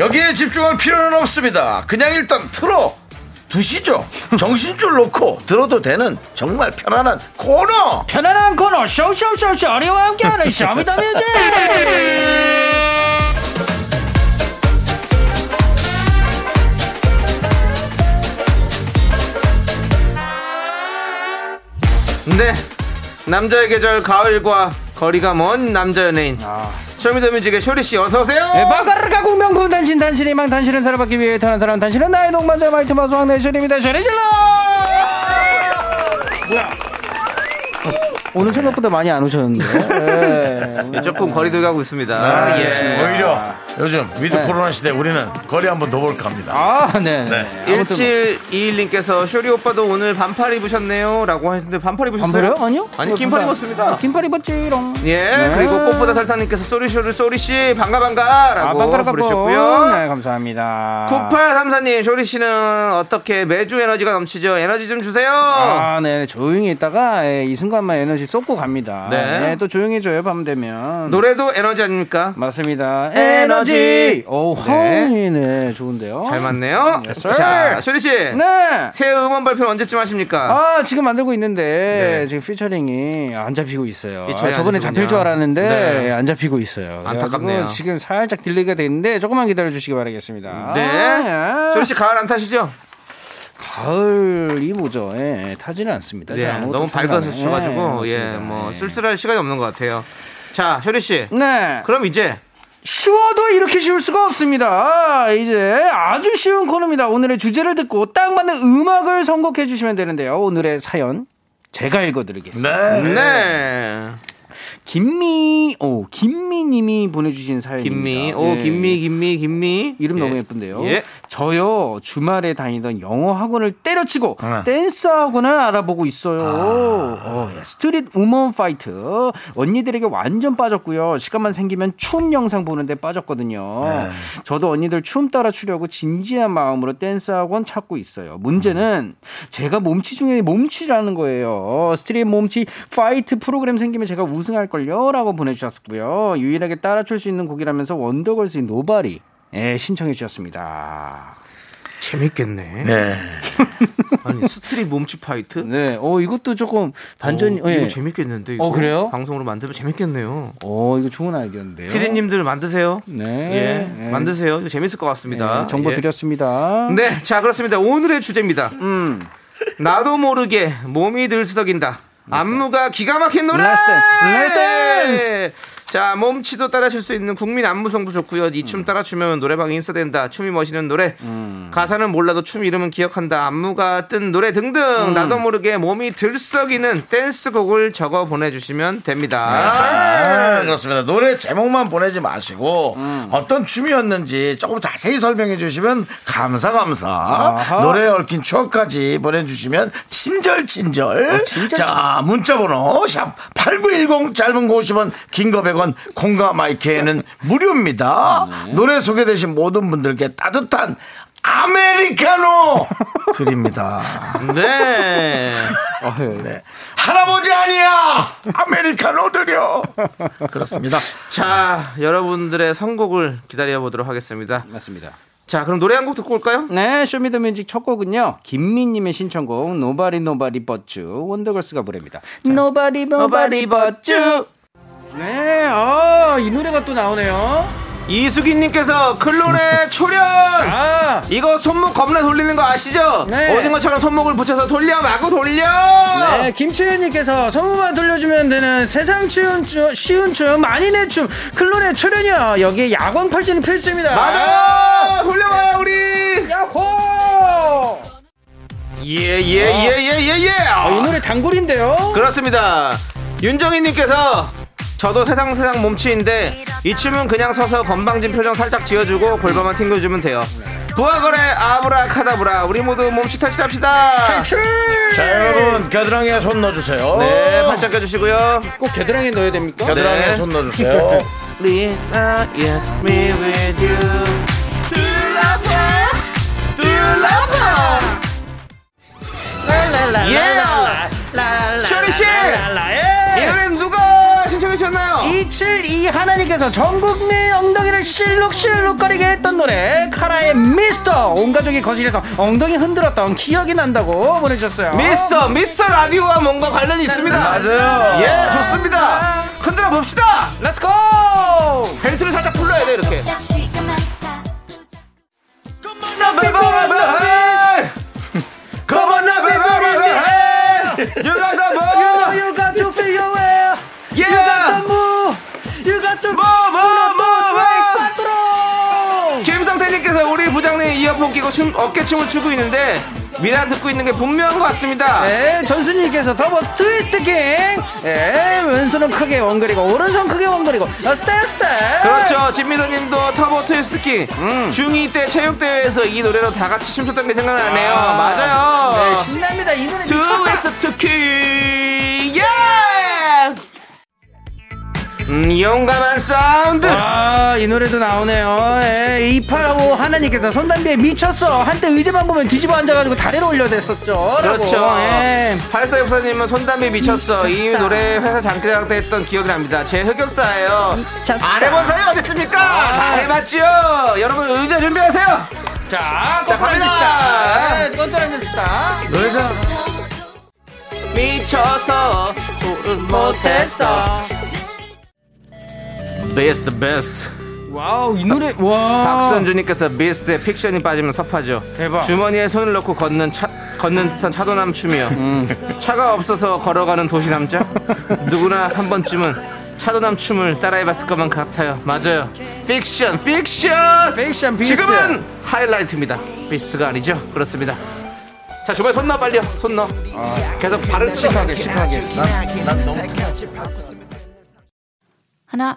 여기에 집중할 필요는 없습니다. 그냥 일단 틀어. 두시죠? 정신줄 놓고 들어도 되는 정말 편안한 코너. 편안한 코너. 쇼쇼쇼 쇼리와 함께하는 Show Me The Music. 네. 남자의 계절 가을과 거리가 먼 남자 연예인 쇼미더뮤직의 쇼리씨 어서오세요. 바가르가 공명품 단신 단신의 망 단신은 살아받기 위해 태어난 사람 단신은 나의 동반자 마이트 마수 왕내 쇼리입니다. 쇼리 질러! 뭐야 오늘 생각보다 많이 안 오셨는데 예. 예, 조금 거리두기 하고 있습니다. 아, 예. 예. 오히려 요즘 위드 코로나 시대 우리는 거리 한번 더 볼까 합니다. 아, 네. 네. 네. 1721님께서 쇼리 오빠도 오늘 반팔 입으셨네요 라고 하셨는데 반팔 입으셨어요? 반팔이요? 아니요. 아니 어, 긴팔. 입었습니다 긴팔 입었지롱. 예 네. 그리고 꽃보다 설탕님께서 쏘리쇼리 쏘리씨 반가 반가 아, 라고 반가라고. 부르셨고요 네, 감사합니다. 9834님 쇼리씨는 어떻게 매주 에너지가 넘치죠 에너지 좀 주세요 아, 네. 조용히 있다가 예, 이 순간만 에너지 쏟고 갑니다. 네. 또 조용해져요, 밤 되면. 노래도 에너지 아닙니까? 맞습니다. 에너지. 오, 네. 네. 네, 좋은데요. 잘 맞네요 Yes, sir. 자 쇼리 씨 네. 새 음원 발표는 언제쯤 하십니까? 아, 지금 만들고 있는데 네. 지금 피처링이 안 잡히고 있어요. 피처링 아, 저번에 안 잡힐. 줄 알았는데 네. 안 잡히고 있어요. 안타깝네요. 지금 살짝 delay가 되는데 조금만 기다려 주시기 바라겠습니다. 네 아, 쇼리 씨 가을 안 타시죠? 가을이 뭐죠? 예, 타지는 않습니다. 네, 자, 아무것도 너무 밝아서. 주셔가지고 예, 예. 뭐 예. 쓸쓸할 시간이 없는 것 같아요. 자, 쇼리 씨. 네. 그럼 이제 쉬워도 이렇게 쉬울 수가 없습니다. 이제 아주 쉬운 코너입니다. 오늘의 주제를 듣고 딱 맞는 음악을 선곡해 주시면 되는데요. 오늘의 사연 제가 읽어드리겠습니다. 네. 네. 김미, 오, 김미님이 보내주신 사연입니다. 김미, oh yeah. Gimme, gimme, gimme. 이름 예. 너무 예쁜데요. 예. 저요 주말에 다니던 영어 학원을 때려치고 네. 댄스 학원을 알아보고 있어요. 어, 예. Street Woman Fight 언니들에게 완전 빠졌고요. 시간만 생기면 춤 영상 보는데 빠졌거든요. 네. 저도 언니들 춤 따라 추려고 진지한 마음으로 댄스 학원 찾고 있어요. 문제는 제가 몸치 중에 몸치라는 거예요. Street 몸치 Fight 프로그램 생기면 제가 우승할 걸요 라고 보내주셨고요. 유일하게 따라 출수 있는 곡이라면서 원더걸스의 Nobody. 예, 신청해 주셨습니다. 재밌겠네. 네. 아니 Street 몸치 Fight. 네, 어 이것도 조금 반전. 어, 예. 이거 재밌겠는데. 이거? 어, 그래요? 방송으로 만들면 재밌겠네요. 어 이거 좋은 아이디어인데요. 피디님들 만드세요. 네, 예, 예. 만드세요. 이거 재밌을 것 같습니다. 네, 정보 예. 드렸습니다. 네, 자 그렇습니다. 오늘의 주제입니다. 음, 나도 모르게 몸이 들썩인다. 안무가 기가 막힌 노래. Dance. Let's 자, 몸치도 따라줄 수 있는 국민 안무송도 좋고요. 이 음. 춤 따라 추면 노래방 인싸된다. 춤이 멋있는 노래. 가사는 몰라도 춤 이름은 기억한다. 안무가 뜬 노래 등등. 음. 나도 모르게 몸이 들썩이는 댄스곡을 적어 보내주시면 됩니다. 아, 그렇습니다. 노래 제목만 보내지 마시고 어떤 춤이었는지 조금 자세히 설명해 주시면 감사 감사. 아하. 노래에 얽힌 추억까지 보내주시면 친절 친절. 자 문자번호 샵 #8910 짧은 거 50원, 긴거 100원, 콩과 마이크에는 무료입니다. 노래 소개되신 모든 분들께 따뜻한 아메리카노 드립니다. 네. 네. 할아버지 아니야! 아메리카노 드려! 그렇습니다. 자, 여러분들의 선곡을 기다려 보도록 하겠습니다. 맞습니다. 자, 그럼 노래 한 곡 듣고 올까요? 네, Show Me The Music 첫 곡은요. 김민님의 신청곡 Nobody Nobody But You 원더걸스가 부릅니다. Nobody Nobody But You. 네, 어, 이 노래가 또 나오네요. 이수기님께서 클론의 초련! 아, 이거 손목 겁나 돌리는 거 아시죠? 네. 오징어처럼 손목을 붙여서 돌려 마구 돌려. 네, 김채연님께서 성우만 돌려주면 되는 세상 쉬운 춤, 쉬운 춤 만인의 춤 클론의 초련이요. 여기에 야광 팔찌는 필수입니다. 맞아. 돌려봐 우리. 야호! 예예예 예 예 예. 아, 이 노래 단골인데요. 그렇습니다. 윤정희님께서 저도 세상 세상 몸치인데 이 춤은 그냥 서서 건방진 표정 살짝 지어주고 골반만 튕겨주면 돼요. 부하거래 아브라카다브라 우리 모두 몸치 탈출합시다. 자, 여러분, 겨드랑이에 손 넣어주세요. 네, 팔짱 껴주시고요. 꼭 겨드랑이에 넣어야 됩니까? 겨드랑이에 네. 손 넣어주세요. Me with you. Do you love her? Do you love her? 예! 쇼리 씨! 이 노래는 누가 신청해 주셨나요? 272 하나님께서 전 국민 엉덩이를 실룩실룩거리게 했던 노래 카라의 미스터 온 가족이 거실에서 엉덩이 흔들었던 기억이 난다고 보내주셨어요 미스터 미스터 라디오와 뭔가 관련이 있습니다. 맞아요. 예, 좋습니다. 흔들어 봅시다. Let's go 벨트를 살짝 풀러야 돼 이렇게. Come on now, baby, baby, hey! You got the ball. You 춤, 어깨춤을 추고 있는데 미라 듣고 있는 게 분명한 것 같습니다. 네, 전수님께서 더버 트위스트 킹. 예, 왼손은 크게 원 그리고 오른손 크게 원 그리고 아, 스타일 스타일. 그렇죠. 진미선님도 터보 Twist King 중2 때 체육대회에서 이 노래로 다 같이 춤췄던 게 생각나네요. 맞아요. 네, 신납니다. 이 노래. Twist King 음, 용감한 사운드. 아, 이 노래도 나오네요. 예, 이파라고 하나님께서 손담비에 미쳤어. 한때 의자만 보면 뒤집어 앉아가지고 다리를 올려댔었죠. 그렇죠. 예. 팔사 육사님은 손담비 미쳤어. 이 노래 회사 장기자랑 때 했던 기억이 납니다. 제 흑역사예요. 미쳤어. 안 해본 사람이 어딨습니까? 다 해봤죠. 여러분 의자 준비하세요. 자, 자, 갑니다. 네, 걸터앉읍시다. 노래자 미쳐서 소를 못했어. 비스트 비스트. Wow, 이 노래, 와. 박선주님께서 비스트의 Fiction이 빠지면 섭하죠. 대박. 주머니에 손을 넣고 걷는 차, 걷는 듯한 차도남 춤이요. 음. 차가 없어서 걸어가는 도시 남자. 누구나 한 번쯤은 차도남 춤을 따라해봤을 것만 같아요. 맞아요. 픽션, 픽션. 픽션, 비스트. 지금은 하이라이트입니다. 비스트가 아니죠. 그렇습니다. 자, 주머니 손 넣어 빨리요. 손 넣어. 계속 발을 씩하게 씩하게. 하나,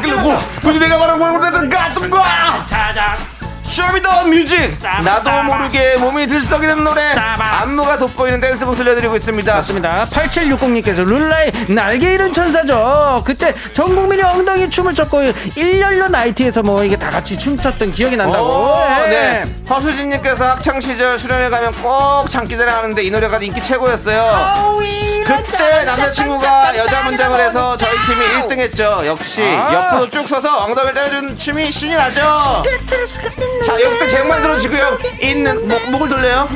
그 아끼려고 굳이 내가 말하고 하는 같은 거야 Show Me the Music 나도 모르게 몸이 들썩이는 노래 안무가 돋보이는 댄스곡 들려드리고 있습니다 맞습니다. 8760님께서 룰라의 날개 잃은 천사죠. 그때 전 국민이 엉덩이 춤을 췄고 일렬로 나이트에서 뭐 이게 다 같이 춤췄던 기억이 난다고. oh, yeah. 네. 허수진님께서 학창시절 수련회 가면 꼭 장기자랑 하는데 이 노래가 인기 최고였어요 그때 남자친구가 여자 문장을 해서 저희 팀이 1등 했죠 역시 아. 옆으로 쭉 서서 엉덩이를 때려준 춤이 신이 나죠 자 여기부터 제목만 들어주고요 있는 목, 목을 돌려요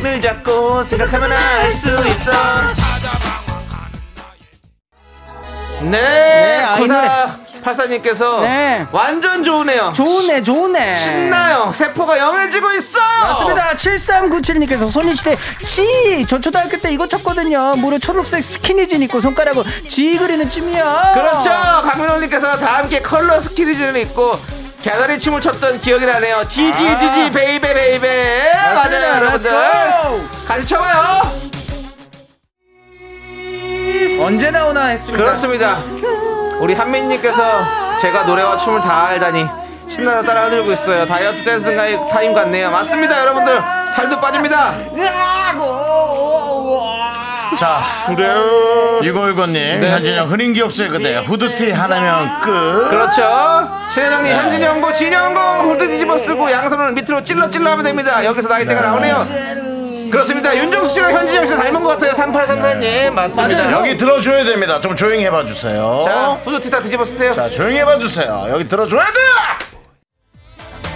늘 잡고 생각하면 알 수 있어 네, 아, 이 구사 팔사님께서 네. 완전 좋으네요. 좋네, 좋네. 신나요. 세포가 영해지고 있어. 맞습니다. 7397님께서 소녀시대 지! 저 초등학교 때 이거 쳤거든요. 무려 초록색 스키니진 입고 손가락으로 G 그리는 춤이요. 그렇죠. 강민호님께서 다 함께 컬러 스키니진을 입고 개다리 춤을 췄던 기억이 나네요. Gee Gee Gee Gee baby baby. 맞아요, 여러분들. 같이 춰봐요. 언제 나오나 했습니다. 그렇습니다. 우리 한민님께서 제가 노래와 춤을 다 알다니 신나서 따라 흔들고 있어요. 다이어트 댄스 타임 같네요. 맞습니다, 여러분들. 살도 빠집니다. 자 이골건님 네. 현진영 흐린 기억 속의 그대 후드티 하나면 끝 그렇죠. 신혜정님, 현진영 Go, 진영 Go, 후드 뒤집어 쓰고 양손을 밑으로 찔러 찔러 하면 됩니다. 여기서 나이대가 나오네요. 그렇습니다. 윤정수 씨랑 현진영 씨 닮은 것 같아요. 3834님. 맞습니다. 여기 들어줘야 됩니다 좀 조용히 해봐 주세요 자, 후드티 다 뒤집어 쓰세요. 자 조용히 해봐 주세요 여기 들어줘야 돼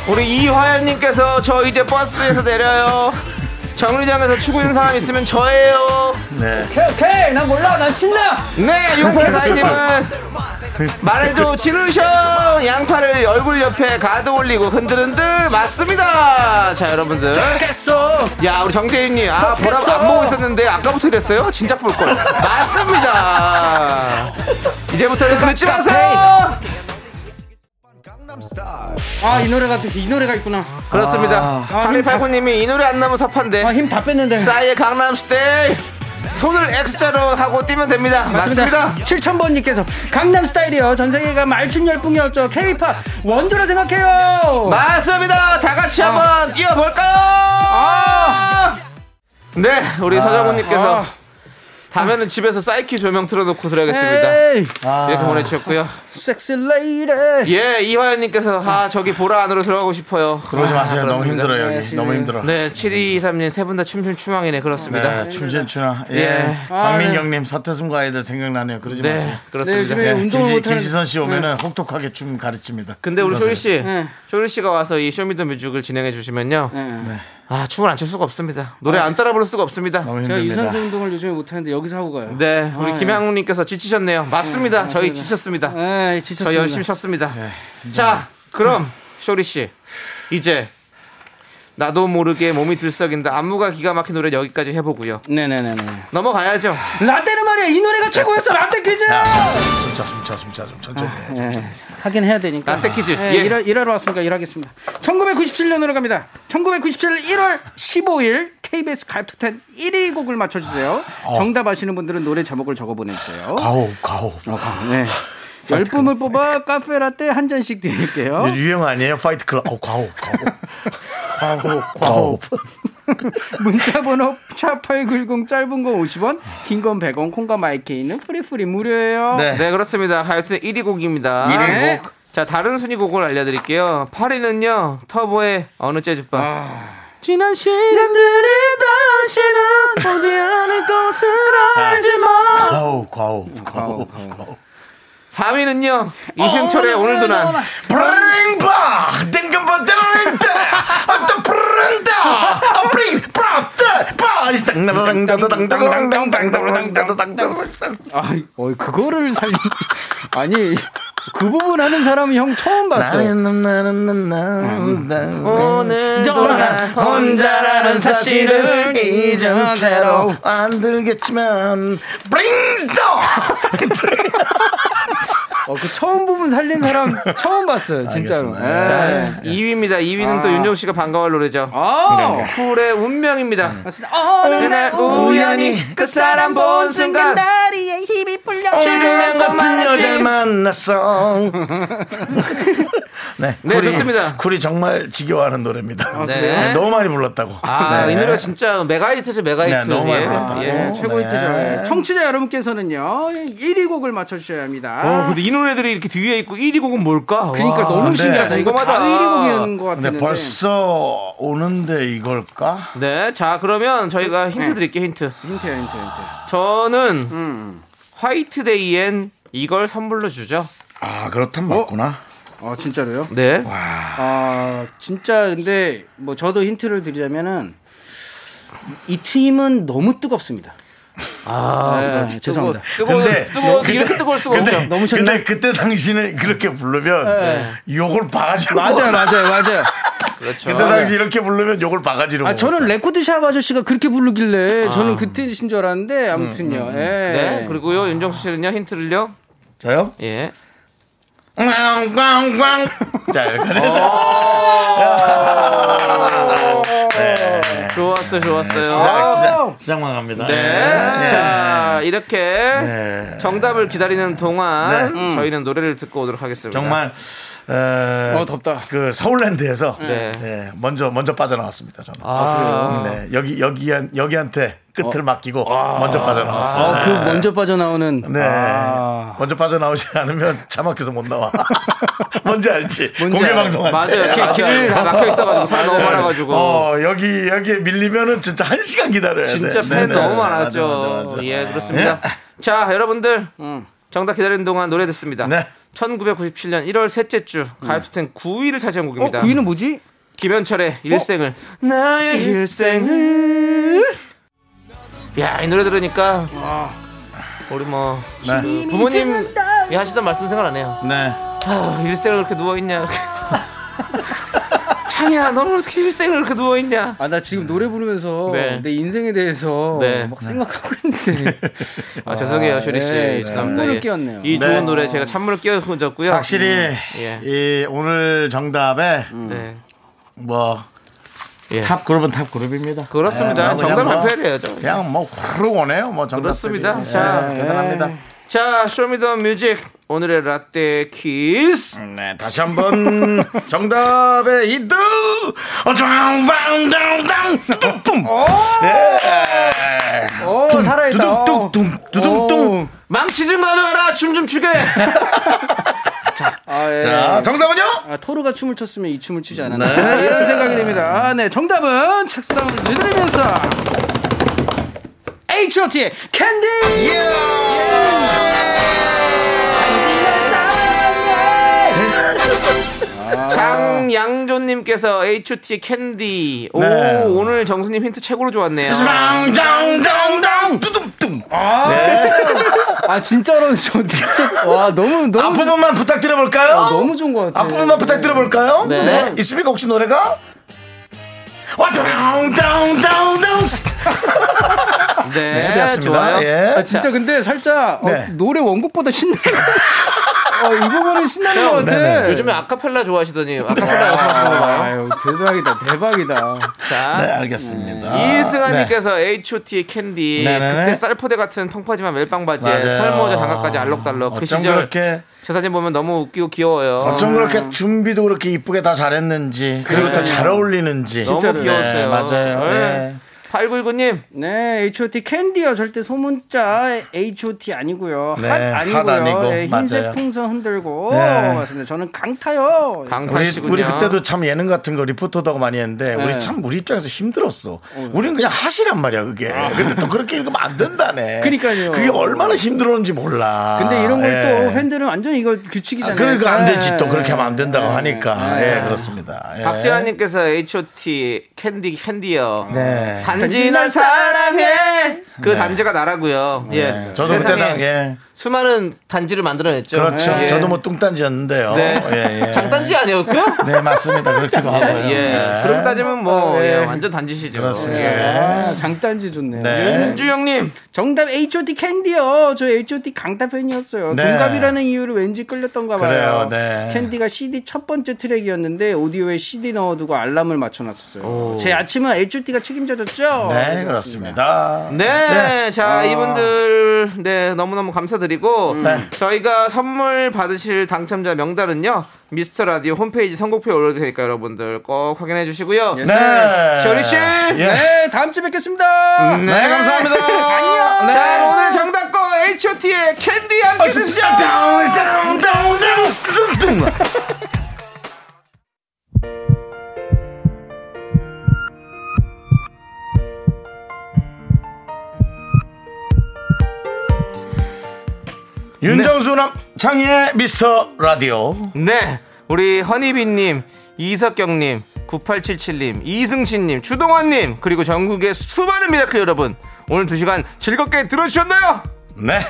우리 이화연님께서 저 이제 버스에서 내려요. 정류장에서 추고 있는 사람 있으면 저예요. 네. 오케이, 오케이. 난 몰라. 난 신나. 네, 용태사님은 말해줘 지르셔 양팔을 얼굴 옆에 가득 올리고 흔들흔들 맞습니다. 자 여러분들. 좋겠어. 야 우리 정재윤님 아 섭했어. 안 보고 있었는데 아까부터 이랬어요? 진작 볼걸 맞습니다 이제부터는 늦지 마세요 아, 이 노래가, 이 노래가 있구나. 그렇습니다 아, 8189님이 이 노래 안 나면 섭한데 아, 힘 다 뺐는데. 싸이의 강남스테이 손을 X자로 하고 뛰면 됩니다 맞습니다 7000번님께서 강남 스타일이요. 전 세계가 말춘 열풍이었죠. K-팝 원조라 생각해요. 맞습니다 다 같이 아. 한번 뛰어볼까요 네 우리 서정훈님께서 아. 다음에는 집에서 사이키 조명 틀어놓고 들어야겠습니다 에이. 이렇게 보내주셨고요 sexy lady. 예, 이화연님께서 아 저기 보라 안으로 들어가고 싶어요. 그러지 마세요. 너무 그렇습니다. 힘들어요, 네, 여기. 지금- 너무 힘들어. 네, 7223님 세 분 다 춤춘 추망이네 그렇습니다. 네, 춤신추나. 예. 예. 박민경님, 서태지와 아이들 생각나네요. 그러지 네, 마세요. 그렇습니다. 네, 요즘에 예, 운동을 김지, 못하는 김지선 씨 오면은 혹독하게 춤 가르칩니다. 근데 우리 쇼리 씨, 네. 쇼리 씨가 와서 이 쇼미더뮤직을 진행해 주시면요, 네. 아 춤을 안 출 수가 없습니다. 노래 안 따라 부를 수가 없습니다. 너무 제가. 유산소 운동을 요즘에 못하는데 여기서 하고 가요. 네, 우리 아, 김양훈님께서 지치셨네요. 맞습니다. 저희. 지쳤습니다. 네, 지쳤습니다. 저희 열심히 쉬었습니다. 자, 그럼 쇼리 씨, 이제 나도 모르게 몸이 들썩인다. 안무가 기가 막힌 노래 여기까지 해보고요. 네네네네. 넘어가야죠. 라떼는 말이야 이 노래가 최고였어 라떼 퀴즈. 야, 숨차, 숨차, 숨차, 좀 천천히 해. 예, 하긴 해야 되니까. 라떼 퀴즈. 예, 예. 일하, 일하 러 왔으니까 일하겠습니다. 1997년으로 갑니다. 1997년 1월 15일 KBS 가입투텐 1위 곡을 맞춰주세요. 정답 아시는 분들은 노래 제목을 적어 보내주세요. 과호흡, 과호흡. 네. 열 분을 뽑아 카페 라떼 한 잔씩 드릴게요. 유형 아니에요? Fight Club. 어, 과오, 과오. 과오, 과오. 문자 번호 샵8910 짧은 건 50원, 긴 건 100원, 콩과 마이케이는 free free 무료예요. 네. 네, 그렇습니다. 하여튼 1위 곡입니다. 1위 네. 자, 다른 순위 곡을 알려드릴게요. 8위는요, 터보의 어느 재즈바. 아... 지난 시간들이 다시는 보지 않을 것을 알지 마. 과오, 과오, 과오, 과오. 4위는요. 이승철의 오늘도 난 브링바 땡금바 땡땡 아따 브른다 아 브링 브라따 아, 어, 그거를 살리 아니 그 부분 하는 사람이 형 처음 봤어. 나는 나는 나는 나는 오늘도 난 혼자라는 사실을 잊은 채로 안 들겠지만 브링스톱 어, 그 처음 부분 살린 사람 처음 봤어요, 진짜로. 예. 2위입니다. 2위는 또 윤정 씨가 반가워할 노래죠. 아, 쿨의 운명입니다. 어느 날 우연히 그 사람 본 순간 다리에 힘이 풀려 주름한 같은 여자를 만났어 네, 네, 쿨이, 좋습니다. 쿨이 정말 지겨워하는 노래입니다 네. 네, 너무 많이 불렀다고 아, 네. 이 노래가 진짜 메가히트죠, 메가히트. 네, 너무 많이 예, 불렀다고. 예. 최고 네. 히트죠. 예. 청취자 여러분께서는요 1위 곡을 맞춰주셔야 합니다. 어, 근데 이 노래 들이 이렇게 뒤에 있고 1위 곡은 뭘까? 그러니까 와, 너무 네. 신기하다. 이거 다 궁금하다. 1위 곡이었는 것 같은데. 벌써 오는데 이걸까? 네, 자 그러면 저희가 힌트 네. 드릴게요, 힌트. 힌트야, 힌트, 힌트. 저는 음. 화이트데이엔 이걸 선물로 주죠. 아 그렇단 맞구나 어, 진짜로요? 네. 아, 진짜 근데 뭐 저도 힌트를 드리자면은 이 팀은 너무 뜨겁습니다. 아, 네, 죄송합니다. 뜨거, 근데- 뜨거, 근데- 이렇게 뜨거울 수가 근데, 없죠. 너무? 근데 그때 당신을 그렇게 부르면 욕을 바가지로 맞아요. 맞아요, 맞아요. 그렇죠. 그때 당시 이렇게 부르면 욕을 바가지로 아, 저는. 레코드샵 아저씨가 그렇게 부르길래 저는 그때신 줄 알았는데 아무튼요. 예. 네, 그리고요 윤정수 씨는요 힌트를요. 저요? 예. 꽝꽝꽝 자 여기까지 좋았어요, 좋았어요. 시작 시작 시작만 갑니다 네. 네. 자, 이렇게 네. 정답을 기다리는 동안 네. 저희는 노래를 듣고 오도록 하겠습니다. 정말 어, 어, 덥다. 그 서울랜드에서 네. 네, 먼저 먼저 빠져나왔습니다 저는 아, 네, 여기 여기한 여기한테 끝을 맡기고 먼저 빠져나왔어요. 아, 그 먼저 빠져나오는. 네. 아. 먼저 빠져나오지 않으면 차 막혀서 못 나와. 뭔지 알지? 뭔지 공개. 방송 할 맞아요. 때. 길, 길을 다 막혀 있어가지고 사람 너무 많아가지고. 어, 여기, 여기에 밀리면은 진짜 한 시간 기다려야 돼. 진짜 네, 팬 네, 너무 네. 많았죠. 맞아, 맞아, 맞아. 예, 그렇습니다. 자, 여러분들. 음. 정답 기다리는 동안 노래 듣습니다. 네. 1997년 1월 셋째 주 가요톱텐 9위를 차지한 어, 곡입니다. 9위는 뭐지? 김현철의 일생을 나의 일생을 야 이 노래 들으니까 우리 뭐 네. 부모님 이 하시던 말씀 생각나네요 네. 아 일생을 그렇게 누워 있냐 창이야 너는 어떻게 일생을 그렇게 누워 있냐 아, 나 지금 노래 부르면서 네. 내 인생에 대해서 네. 막 생각하고 있는데. 아 죄송해요 쇼리 씨 네, 죄송합니다 찬물을 예. 끼얹네요. 이 네. 좋은 노래 제가 찬물을 끼얹었고요 확실히 예. 이 오늘 정답에 네. 뭐, 예. 탑 그룹은 탑 그룹입니다. 그렇습니다 네, 정답 그냥 뭐, 발표해야 그냥 뭐 후룩 오네요. 뭐 정답. 그렇습니다. 자, 대단합니다. 자 Show Me the Music 오늘의 라떼 퀴즈 네, 다시 한번 정답의 힌트. 어짱방당당 뿜뿜. 예. 오, 살아있다. 두둥둥 두둥둥. 망치 좀 가져가라 춤 좀 추게 아, 예. 자, 정답은요? 아, 토르가 춤을 췄으면 이 춤을 추지 않았나 이런 생각이 듭니다. 아, 네, 정답은 책상을 두드리면서 H.O.T의 캔디. 장양조님께서 H.O.T의 캔디 오 네. 오늘 정수님 힌트 최고로 좋았네요 당당당당 두둥둥. 아 진짜로 저 진짜 와 너무 너무 앞부분만 부탁드려 볼까요? 아, 너무 좋은 것 같아요. 앞부분만 부탁드려 볼까요? 네. 네. 있습니까 혹시 노래가? 와, 당당당당. 네, 네. 좋아요 예. 아, 진짜 근데 살짝 어, 네. 노래 원곡보다 신나. 어, 이 부분은 신나는 것 같아. 네네. 요즘에 아카펠라 좋아하시더니 아카펠라 연습하시는 거 봐요 아유 대박이다 대박이다. 자 네, 알겠습니다. 이승환님께서 H.O.T의 캔디 네네네. 그때 쌀포대 같은 펑퍼짐한 멜빵 바지에. 털모자 장갑까지 알록달록 그 시절 그렇게 저 사진 보면 너무 웃기고 귀여워요 어쩜 그렇게 준비도 그렇게 이쁘게 다 잘했는지 그리고 네. 더잘 어울리는지 너무 진짜로. 귀여웠어요 네, 맞아요. 네. 8919님 네, H.O.T 캔디요. 절대 소문자 H.O.T 아니고요. 네, 핫핫 아니고요. 아니고, 네, 흰색 맞아요. 풍선 흔들고 네. 맞습니다. 저는 강타요. 우리, 강타시군요 우리 그때도 참 예능 같은 거 리포터도 하고 많이 했는데 네. 우리 참 우리 입장에서 힘들었어. 우리는 그냥 하시란 말이야 그게. 근데 또 그렇게 읽으면 안 된다네. 그러니까요. 그게 얼마나 힘들었는지 몰라. 근데 이런 걸또 예. 팬들은 완전 이거 규칙이잖아요. 아, 그러니까 안 되지 또 네. 그렇게 하면 안 된다고 네. 하니까 네. 예 그렇습니다. 예. 박재환님께서 H.O.T 캔디 캔디요. 네. 단지 널 사랑해. 그 단지가 나라고요. 예. 네. 저도 그때 세상에 당 예. 수많은 단지를 만들어냈죠. 그렇죠. 예. 저도 뭐 뚱딴지였는데요. 네. 예, 예. 장단지 아니었고요. 네 맞습니다. 그렇기도 하고요. 예. 네. 그럼 따지면 뭐 네. 예, 완전 단지시죠. 그렇습니다. 예. 아, 장단지 좋네요. 네. 윤주영님 정답 H.O.T 캔디요. 저 H.O.T 강타 팬이었어요. 네. 동갑이라는 이유로 왠지 끌렸던가 봐요. 그래요, 네. 캔디가 CD 첫 번째 트랙이었는데 오디오에 CD 넣어두고 알람을 맞춰놨었어요. 제 아침은 H.O.T가 책임져줬죠. 네 그렇습니다. 네, 자 이분들 네 너무너무 감사드 리고 네. 저희가 선물 받으실 당첨자 명단은요 미스터 라디오 홈페이지 선곡표에 올려둘 테니까 여러분들 꼭 확인해 주시고요. 네. 쇼리 씨, 예. 네, 다음 주에 뵙겠습니다. 네, 네, 감사합니다. 안녕. 자 오늘 정답 거 H.O.T의 캔디 함께 드시죠. 다운 다운 다운 다운 윤정수 남창희의 미스터 라디오 네, 우리 허니비님, 이석경님, 9877님, 이승신님, 주동환님, 그리고 전국의 수많은 미라클 여러분, 오늘 두 시간 즐겁게 들어주셨나요? 네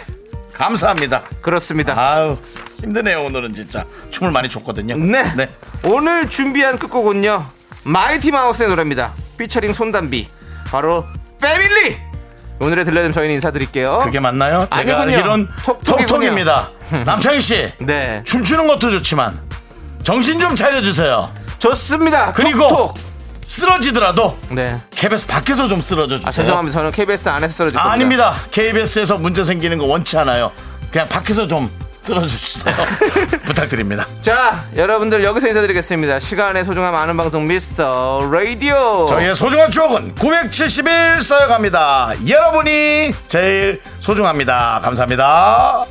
감사합니다 그렇습니다. 아우 힘드네요 오늘은 진짜 춤을 많이 췄거든요 네. 네. 오늘 준비한 끝곡은요, 마이티 마우스의 노래입니다. 피처링 손담비, 바로 패밀리! 오늘의 들려드림 저희는 인사드릴게요. 그게 맞나요? 제가 아니군요. 톡톡이군요. 톡톡입니다 남창희 씨 네. 춤추는 것도 좋지만 정신 좀 차려주세요 좋습니다. 그리고 톡톡. 쓰러지더라도 네. KBS 밖에서 좀 쓰러져 주세요 아, 죄송합니다. 저는 KBS 안에서 쓰러질 아, 겁니다. 아닙니다. KBS에서 문제 생기는 거 원치 않아요. 그냥 밖에서 좀 쓰러져 주세요. 부탁드립니다. 자, 여러분들 여기서 인사드리겠습니다. 시간의 소중함 아는 방송 미스터 라디오. 저희의 소중한 추억은 970일 쌓여갑니다. 여러분이 제일 소중합니다. 감사합니다.